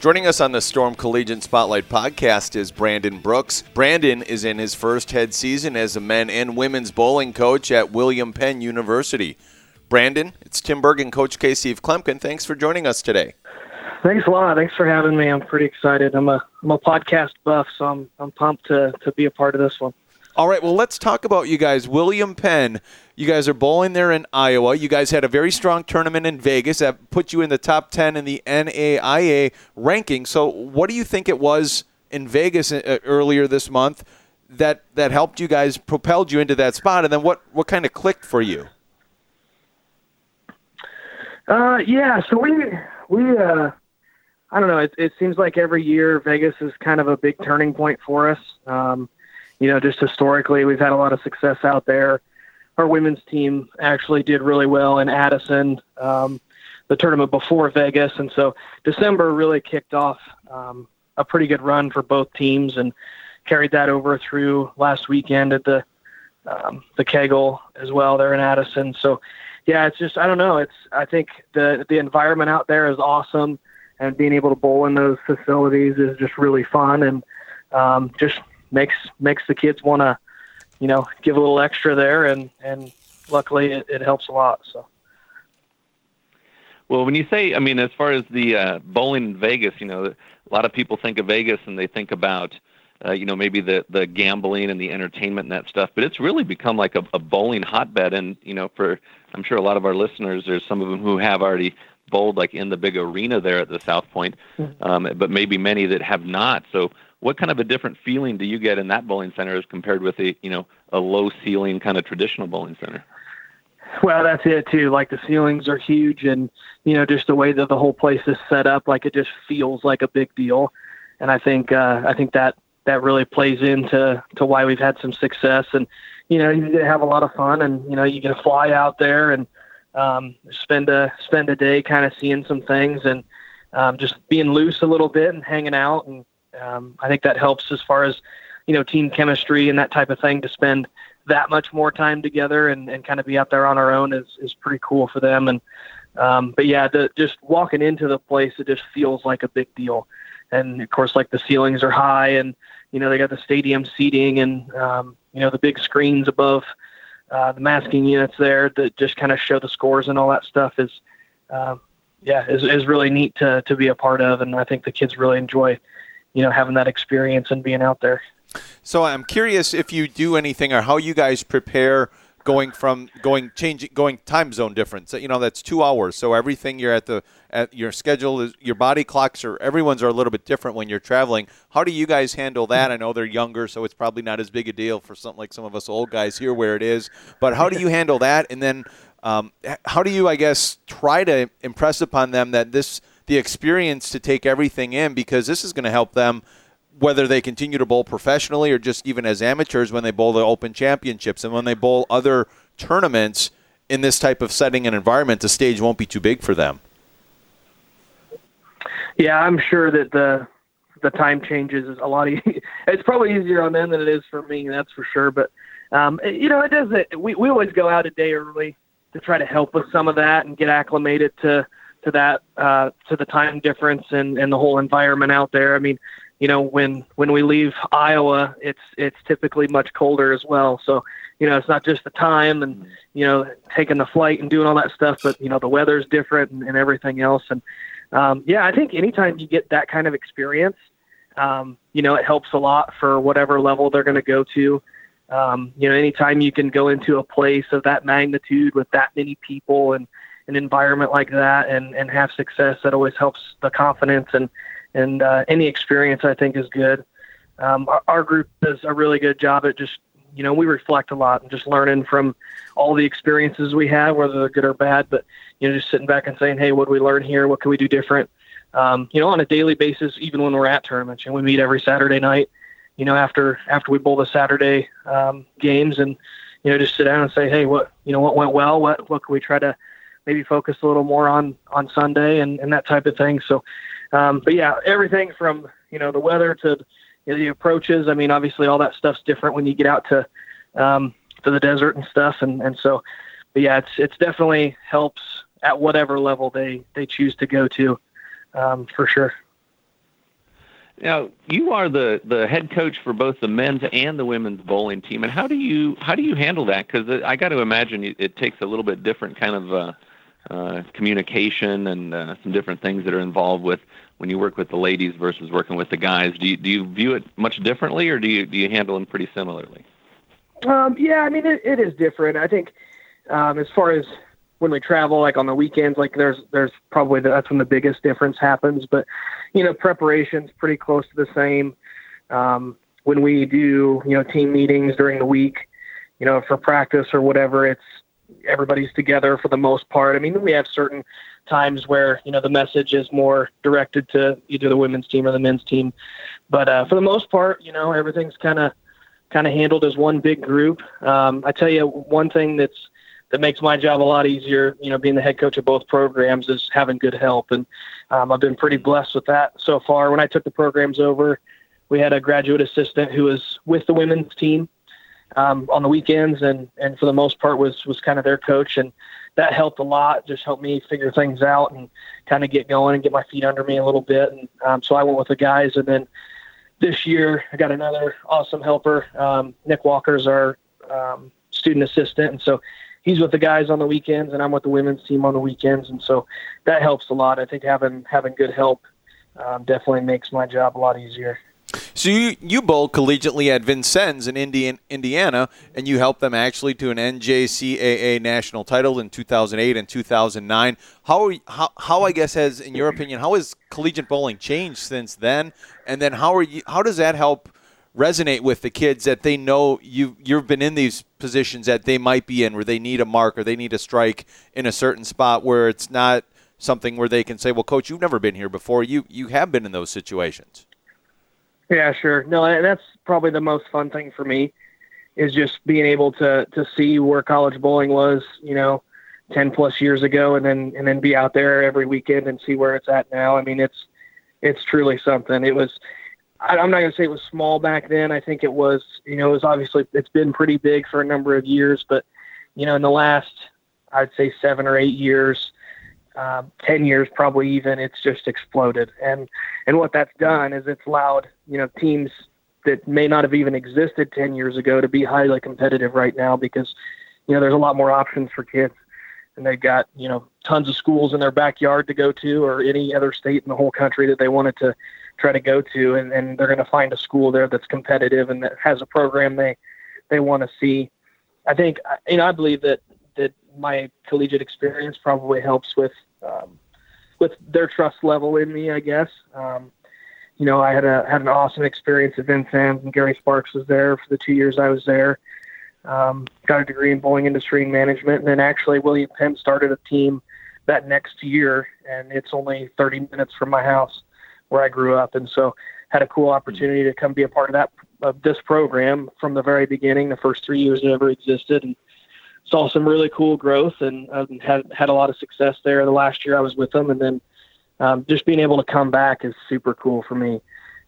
Joining us on the Storm Collegiate Spotlight podcast is Brandon Brooks. Brandon is in his first head season as a men and women's bowling coach at William Penn University. Brandon, it's Tim Berg and Coach K. Steve Kloempken. Thanks for joining us today. Thanks a lot. Thanks for having me. I'm pretty excited. I'm a I'm a podcast buff, so I'm I'm pumped to to be a part of this one. All right, well, let's talk about you guys. William Penn, you guys are bowling there in Iowa. You guys had a very strong tournament in Vegas that put you in the top 10 in the NAIA ranking. So, what do you think it was in Vegas uh, earlier this month that that helped you guys propelled you into that spot and then what what kind of clicked for you? Uh yeah, so we we uh I don't know, it it seems like every year Vegas is kind of a big turning point for us. Um you know, just historically, we've had a lot of success out there. Our women's team actually did really well in Addison, um, the tournament before Vegas, and so December really kicked off um, a pretty good run for both teams and carried that over through last weekend at the um, the Kegel as well. There in Addison, so yeah, it's just I don't know. It's I think the the environment out there is awesome, and being able to bowl in those facilities is just really fun and um, just makes makes the kids want to, you know, give a little extra there, and and luckily it, it helps a lot. So. Well, when you say, I mean, as far as the uh, bowling in Vegas, you know, a lot of people think of Vegas and they think about, uh, you know, maybe the the gambling and the entertainment and that stuff. But it's really become like a, a bowling hotbed, and you know, for I'm sure a lot of our listeners, there's some of them who have already bowled like in the big arena there at the South Point, mm-hmm. um, but maybe many that have not. So what kind of a different feeling do you get in that bowling center as compared with a you know a low ceiling kind of traditional bowling center? Well, that's it too. Like the ceilings are huge, and you know just the way that the whole place is set up, like it just feels like a big deal. And I think uh, I think that that really plays into to why we've had some success. And you know you have a lot of fun, and you know you can fly out there and um, spend a spend a day kind of seeing some things and um, just being loose a little bit and hanging out and um, I think that helps as far as you know team chemistry and that type of thing to spend that much more time together and, and kind of be out there on our own is, is pretty cool for them. And um, but yeah the, just walking into the place it just feels like a big deal. And of course like the ceilings are high and you know they got the stadium seating and um, you know the big screens above uh, the masking units there that just kind of show the scores and all that stuff is um, yeah is, is really neat to, to be a part of. And I think the kids really enjoy you know having that experience and being out there. So I'm curious if you do anything or how you guys prepare going from going changing going time zone difference. You know that's two hours, so everything you're at the at your schedule is your body clocks are everyone's are a little bit different when you're traveling. How do you guys handle that? I know they're younger, so it's probably not as big a deal for something like some of us old guys here where it is. But how do you handle that? And then um, how do you, I guess, try to impress upon them that this the experience to take everything in because this is going to help them whether they continue to bowl professionally or just even as amateurs when they bowl the open championships and when they bowl other tournaments in this type of setting and environment the stage won't be too big for them yeah i'm sure that the the time changes is a lot easier. it's probably easier on them than it is for me that's for sure but um you know it does it we, we always go out a day early to try to help with some of that and get acclimated to to that uh, to the time difference and, and the whole environment out there. I mean, you know, when when we leave Iowa, it's it's typically much colder as well. So, you know, it's not just the time and you know taking the flight and doing all that stuff, but you know the weather's different and, and everything else. And um, yeah, I think anytime you get that kind of experience, um, you know, it helps a lot for whatever level they're going to go to. Um, you know, anytime you can go into a place of that magnitude with that many people and an environment like that and and have success that always helps the confidence and and uh, any experience I think is good. Um, our, our group does a really good job at just you know we reflect a lot and just learning from all the experiences we have, whether they're good or bad. But you know, just sitting back and saying, hey, what did we learn here? What can we do different? Um, you know, on a daily basis, even when we're at tournaments, and we meet every Saturday night. you know, after after we bowl the Saturday um, games, and you know, just sit down and say, hey, what you know, what went well, what what can we try to maybe focus a little more on on Sunday and, and that type of thing. So, um, but yeah, everything from you know the weather to you know, the approaches. I mean, obviously all that stuff's different when you get out to um, to the desert and stuff, and and so, but yeah, it's it's definitely helps at whatever level they they choose to go to, um, for sure. Now you are the the head coach for both the men's and the women's bowling team, and how do you how do you handle that? Because I got to imagine it takes a little bit different kind of uh, uh, communication and uh, some different things that are involved with when you work with the ladies versus working with the guys. Do you do you view it much differently, or do you do you handle them pretty similarly? Um, yeah, I mean it, it is different. I think um, as far as when we travel, like on the weekends, like there's there's probably the, that's when the biggest difference happens. But you know, preparation's pretty close to the same. Um, when we do you know team meetings during the week, you know for practice or whatever, it's everybody's together for the most part. I mean, we have certain times where you know the message is more directed to either the women's team or the men's team, but uh, for the most part, you know everything's kind of kind of handled as one big group. Um, I tell you, one thing that's that makes my job a lot easier. You know, being the head coach of both programs is having good help, and um, I've been pretty blessed with that so far. When I took the programs over, we had a graduate assistant who was with the women's team um, on the weekends, and and for the most part was was kind of their coach, and that helped a lot. Just helped me figure things out and kind of get going and get my feet under me a little bit. And um, so I went with the guys, and then this year I got another awesome helper. Um, Nick Walker's our um, student assistant, and so he's with the guys on the weekends and I'm with the women's team on the weekends, and so that helps a lot. I think having having good help um, definitely makes my job a lot easier. So you you bowl collegiately at Vincennes in Indian, Indiana, and you helped them actually to an NJCAA national title in 2008 and 2009. How, how how I guess has, in your opinion, how has collegiate bowling changed since then? And then how are you? How does that help resonate with the kids that they know you you've been in these positions that they might be in where they need a mark or they need a strike in a certain spot where it's not something where they can say, "Well, coach, you've never been here before. You you have been in those situations." Yeah, sure. No, that's probably the most fun thing for me is just being able to to see where college bowling was, you know, 10 plus years ago and then and then be out there every weekend and see where it's at now. I mean, it's it's truly something. It was I'm not going to say it was small back then. I think it was, you know, it was obviously it's been pretty big for a number of years, but you know, in the last I'd say 7 or 8 years, um, 10 years probably even it's just exploded. And and what that's done is it's allowed you know teams that may not have even existed 10 years ago to be highly competitive right now because you know there's a lot more options for kids. And they've got you know tons of schools in their backyard to go to or any other state in the whole country that they wanted to try to go to. And, and they're going to find a school there that's competitive and that has a program they they want to see. I think you know i believe that that my collegiate experience probably helps with um, with their trust level in me, I guess. Um, you know, I had a had an awesome experience at Vincennes, and Gary Sparks was there for the two years I was there. Um, got a degree in bowling industry and management, and then actually William Penn started a team that next year, and it's only 30 minutes from my house where I grew up, and so had a cool opportunity to come be a part of that of this program from the very beginning, the first three years it ever existed, and saw some really cool growth and um, had had a lot of success there. The last year I was with them, and then um, just being able to come back is super cool for me,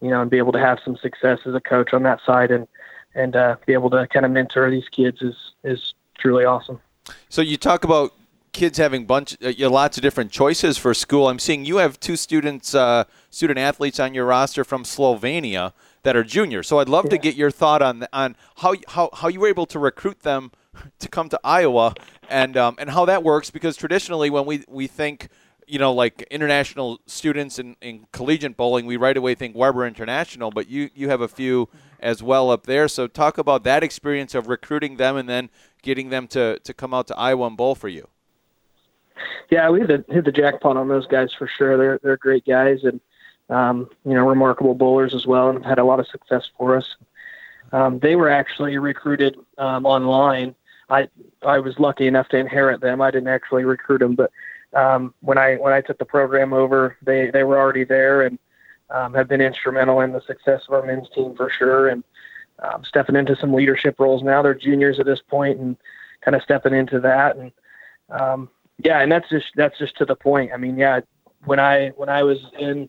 you know, and be able to have some success as a coach on that side and and uh, be able to kind of mentor these kids is is truly awesome. So you talk about kids having bunch uh, lots of different choices for school. I'm seeing you have two students, uh, student athletes on your roster from Slovenia that are juniors. So I'd love yeah. to get your thought on on how how how you were able to recruit them to come to Iowa and um, and how that works because traditionally when we we think you know like international students in, in collegiate bowling we right away think Webber International but you you have a few as well up there so talk about that experience of recruiting them and then getting them to to come out to Iowa and bowl for you. Yeah, we hit the, hit the jackpot on those guys for sure. They're they're great guys and um, you know remarkable bowlers as well and have had a lot of success for us. Um, they were actually recruited um, online I I was lucky enough to inherit them. I didn't actually recruit them, but um, when I when I took the program over, they they were already there, and um, have been instrumental in the success of our men's team for sure, and um, stepping into some leadership roles now. They're juniors at this point, and kind of stepping into that. And um, yeah, and that's just that's just to the point. I mean, yeah, when I when I was in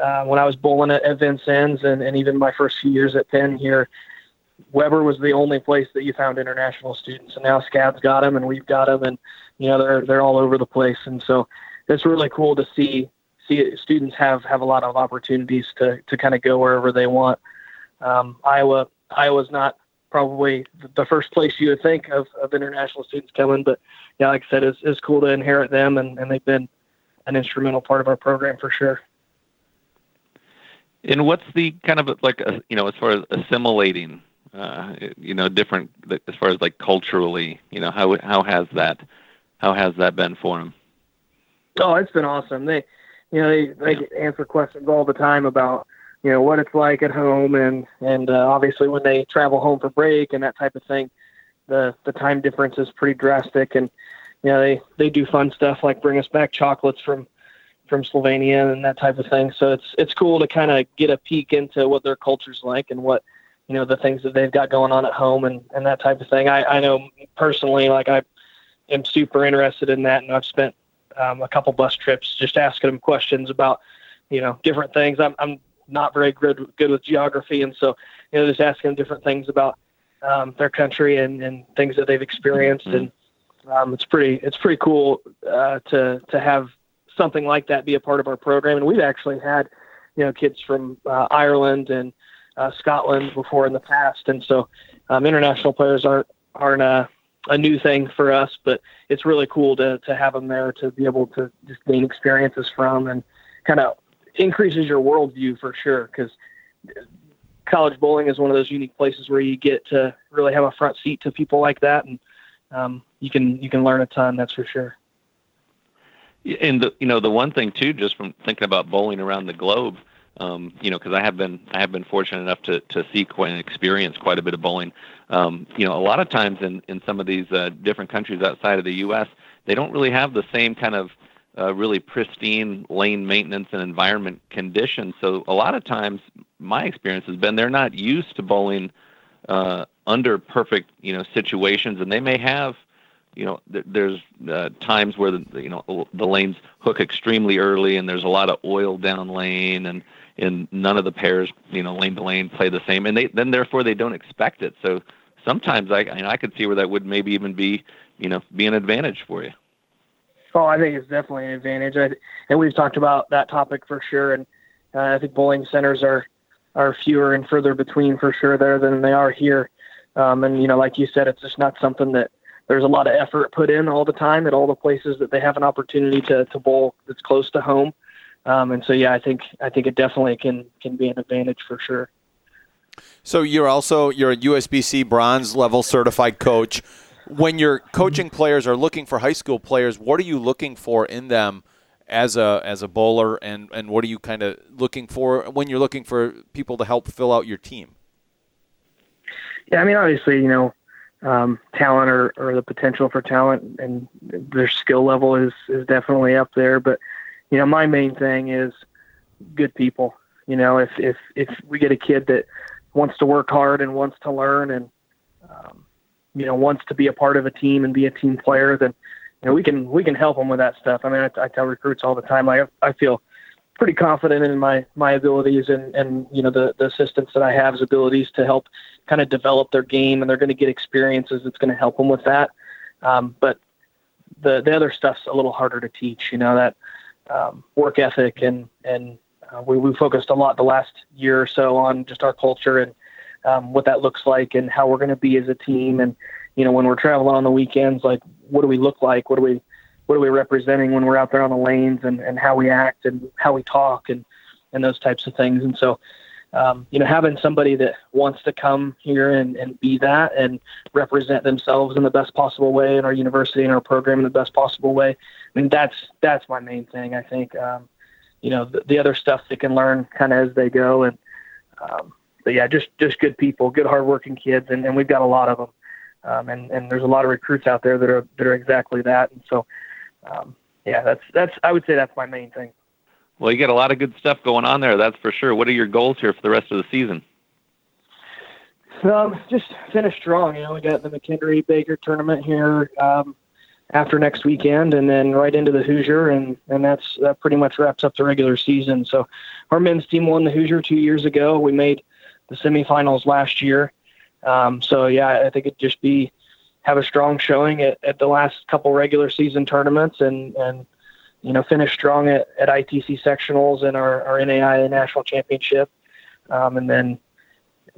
uh, when I was bowling at, at Vincennes and, and even my first few years at Penn here, Webber was the only place that you found international students, and now SCAD's got them, and we've got them, and you know they're they're all over the place, and so it's really cool to see see students have have a lot of opportunities to to kind of go wherever they want. Um, Iowa Iowa's not probably the first place you would think of, of international students coming, but yeah, like I said, it's, it's cool to inherit them, and, and they've been an instrumental part of our program for sure. And what's the kind of like a, you know as far as assimilating, uh, you know, different as far as like culturally, you know, how how has that how has that been for them? Oh, it's been awesome. They, you know, they they answer questions all the time about you know what it's like at home, and and uh, obviously when they travel home for break and that type of thing, the the time difference is pretty drastic, and you know they they do fun stuff like bring us back chocolates from from Slovenia and that type of thing. So it's it's cool to kind of get a peek into what their culture's like and what you know the things that they've got going on at home and and that type of thing. I I know personally like I am super interested in that, and I've spent um, a couple bus trips just asking them questions about you know different things. I'm I'm not very good good with geography, and so you know just asking them different things about um, their country and, and things that they've experienced, mm-hmm. and um, it's pretty it's pretty cool uh, to to have something like that be a part of our program. And we've actually had you know kids from uh, Ireland and uh, Scotland before in the past, and so um, international players aren't aren't a, a new thing for us, but it's really cool to to have them there to be able to just gain experiences from and kind of increases your worldview for sure because college bowling is one of those unique places where you get to really have a front seat to people like that, and um, you can you can learn a ton. That's for sure. And the you know the one thing too, just from thinking about bowling around the globe, um, you know, because I have been I have been fortunate enough to to see quite and experience quite a bit of bowling. Um, you know, a lot of times in in some of these uh, different countries outside of the U.S., they don't really have the same kind of uh, really pristine lane maintenance and environment conditions. So a lot of times, my experience has been they're not used to bowling uh, under perfect you know situations, and they may have you know th- there's uh, times where the you know the lanes hook extremely early, and there's a lot of oil down lane, and and none of the pairs you know lane to lane play the same, and they then therefore they don't expect it. So sometimes I you know, I could see where that would maybe even be you know be an advantage for you. Oh, I think it's definitely an advantage, I, and we've talked about that topic for sure. And uh, I think bowling centers are are fewer and further between for sure there than they are here. Um, and you know, like you said, it's just not something that there's a lot of effort put in all the time at all the places that they have an opportunity to to bowl that's close to home. Um, and so, yeah, I think I think it definitely can can be an advantage for sure. So you're also you're a USBC bronze level certified coach when you're coaching players or looking for high school players, what are you looking for in them as a as a bowler, and and what are you kind of looking for when you're looking for people to help fill out your team? Yeah, I mean, obviously, you know, um, talent or, or the potential for talent and their skill level is is definitely up there. But you know, my main thing is good people. You know, if if if we get a kid that wants to work hard and wants to learn and um, you know wants to be a part of a team and be a team player, then you know we can we can help them with that stuff. I mean, I, I tell recruits all the time. I, I feel pretty confident in my my abilities and and you know the the assistants that I have's abilities to help kind of develop their game, and they're going to get experiences that's going to help them with that. Um, but the the other stuff's a little harder to teach. You know that um, work ethic and and uh, we we focused a lot the last year or so on just our culture and um, what that looks like and how we're going to be as a team. And you know, when we're traveling on the weekends, like what do we look like? What are we what are we representing when we're out there on the lanes and, and how we act and how we talk and and those types of things. And so, um, you know, having somebody that wants to come here and, and be that and represent themselves in the best possible way in our university and our program in the best possible way. I mean, that's that's my main thing. I think, um, you know, the, the, other stuff they can learn kind of as they go, and um, but yeah, just just good people, good hardworking kids, and, and we've got a lot of them. Um, and and there's a lot of recruits out there that are that are exactly that. And so, um, yeah, that's that's I would say that's my main thing. Well, you got a lot of good stuff going on there, that's for sure. What are your goals here for the rest of the season? Um, just finish strong. You know, we got the McKinley Baker tournament here um, after next weekend, and then right into the Hoosier, and and that's that pretty much wraps up the regular season. So, our men's team won the Hoosier two years ago. We made the semifinals last year. Um, so yeah, I think it'd just be have a strong showing at, at the last couple regular season tournaments, and and you know finish strong at, at ITC sectionals and our, our NAIA national championship, um, and then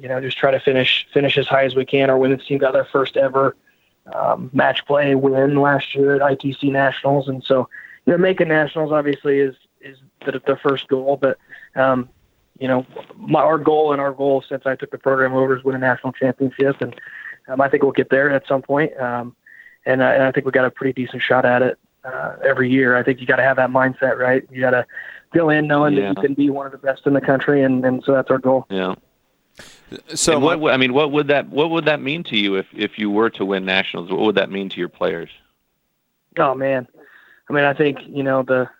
you know, just try to finish finish as high as we can. Our women's team got their first ever um, match play win last year at ITC Nationals, and so you know, making nationals obviously is is the, the first goal. But um, you know, my, our goal and our goal since I took the program over is win a national championship, and um, I think we'll get there at some point. Um, and, I, and I think we got a pretty decent shot at it uh, every year. I think you got to have that mindset, right? You got to go in knowing yeah. that you can be one of the best in the country, and, and so that's our goal. Yeah. So and what I mean, what would that what would that mean to you if if you were to win nationals? What would that mean to your players? Oh man, I mean, I think you know the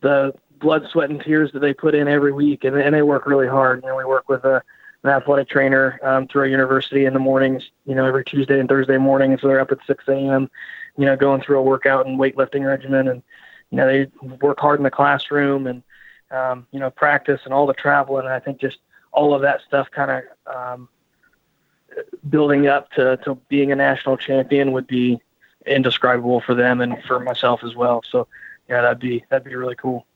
the blood, sweat, and tears that they put in every week, and, and they work really hard. You know, we work with a an athletic trainer um, through our university in the mornings. You know, every Tuesday and Thursday morning, so they're up at 6 a.m. You know, going through a workout and weightlifting regimen, and you know they work hard in the classroom and um, you know practice and all the travel. And I think just all of that stuff kind of um, building up to, to being a national champion would be indescribable for them and for myself as well. So yeah, that'd be that'd be really cool.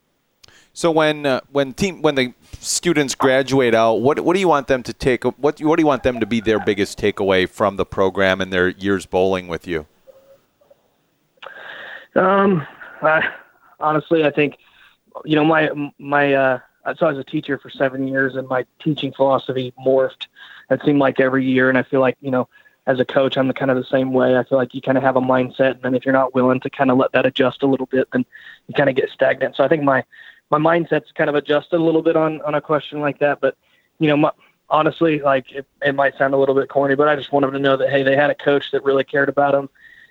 So when uh, when team when the students graduate out, what what do you want them to take? What what do you want them to be their biggest takeaway from the program and their years bowling with you? Um, I, honestly, I think you know my my uh, so I was a teacher for seven years, and my teaching philosophy morphed. It seemed like every year, and I feel like you know, as a coach, I'm the kind of the same way. I feel like you kind of have a mindset, and then if you're not willing to kind of let that adjust a little bit, then you kind of get stagnant. So I think my my mindset's kind of adjusted a little bit on on a question like that. But you know, my, honestly, like it, it might sound a little bit corny, but I just wanted to know that hey, they had a coach that really cared about them,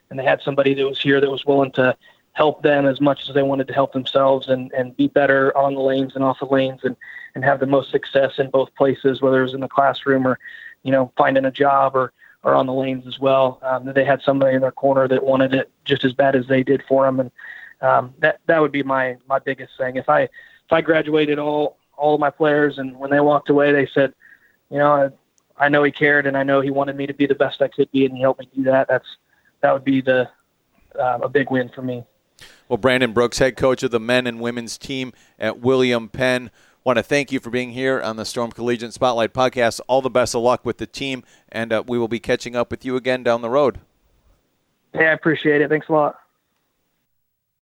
and they had somebody that was here that was willing to help them as much as they wanted to help themselves and, and be better on the lanes and off the lanes and, and have the most success in both places, whether it was in the classroom or, you know, finding a job or, or on the lanes as well. Um, they had somebody in their corner that wanted it just as bad as they did for them. And um, that, that would be my, my biggest thing. If I, if I graduated all, all of my players and when they walked away, they said, you know, I, I know he cared and I know he wanted me to be the best I could be and he helped me do that. That's, that would be the, uh, a big win for me. Well, Brandon Brooks, head coach of the men and women's team at William Penn, want to thank you for being here on the Storm Collegiate Spotlight podcast. All the best of luck with the team, and uh, we will be catching up with you again down the road. Yeah, I appreciate it. Thanks a lot.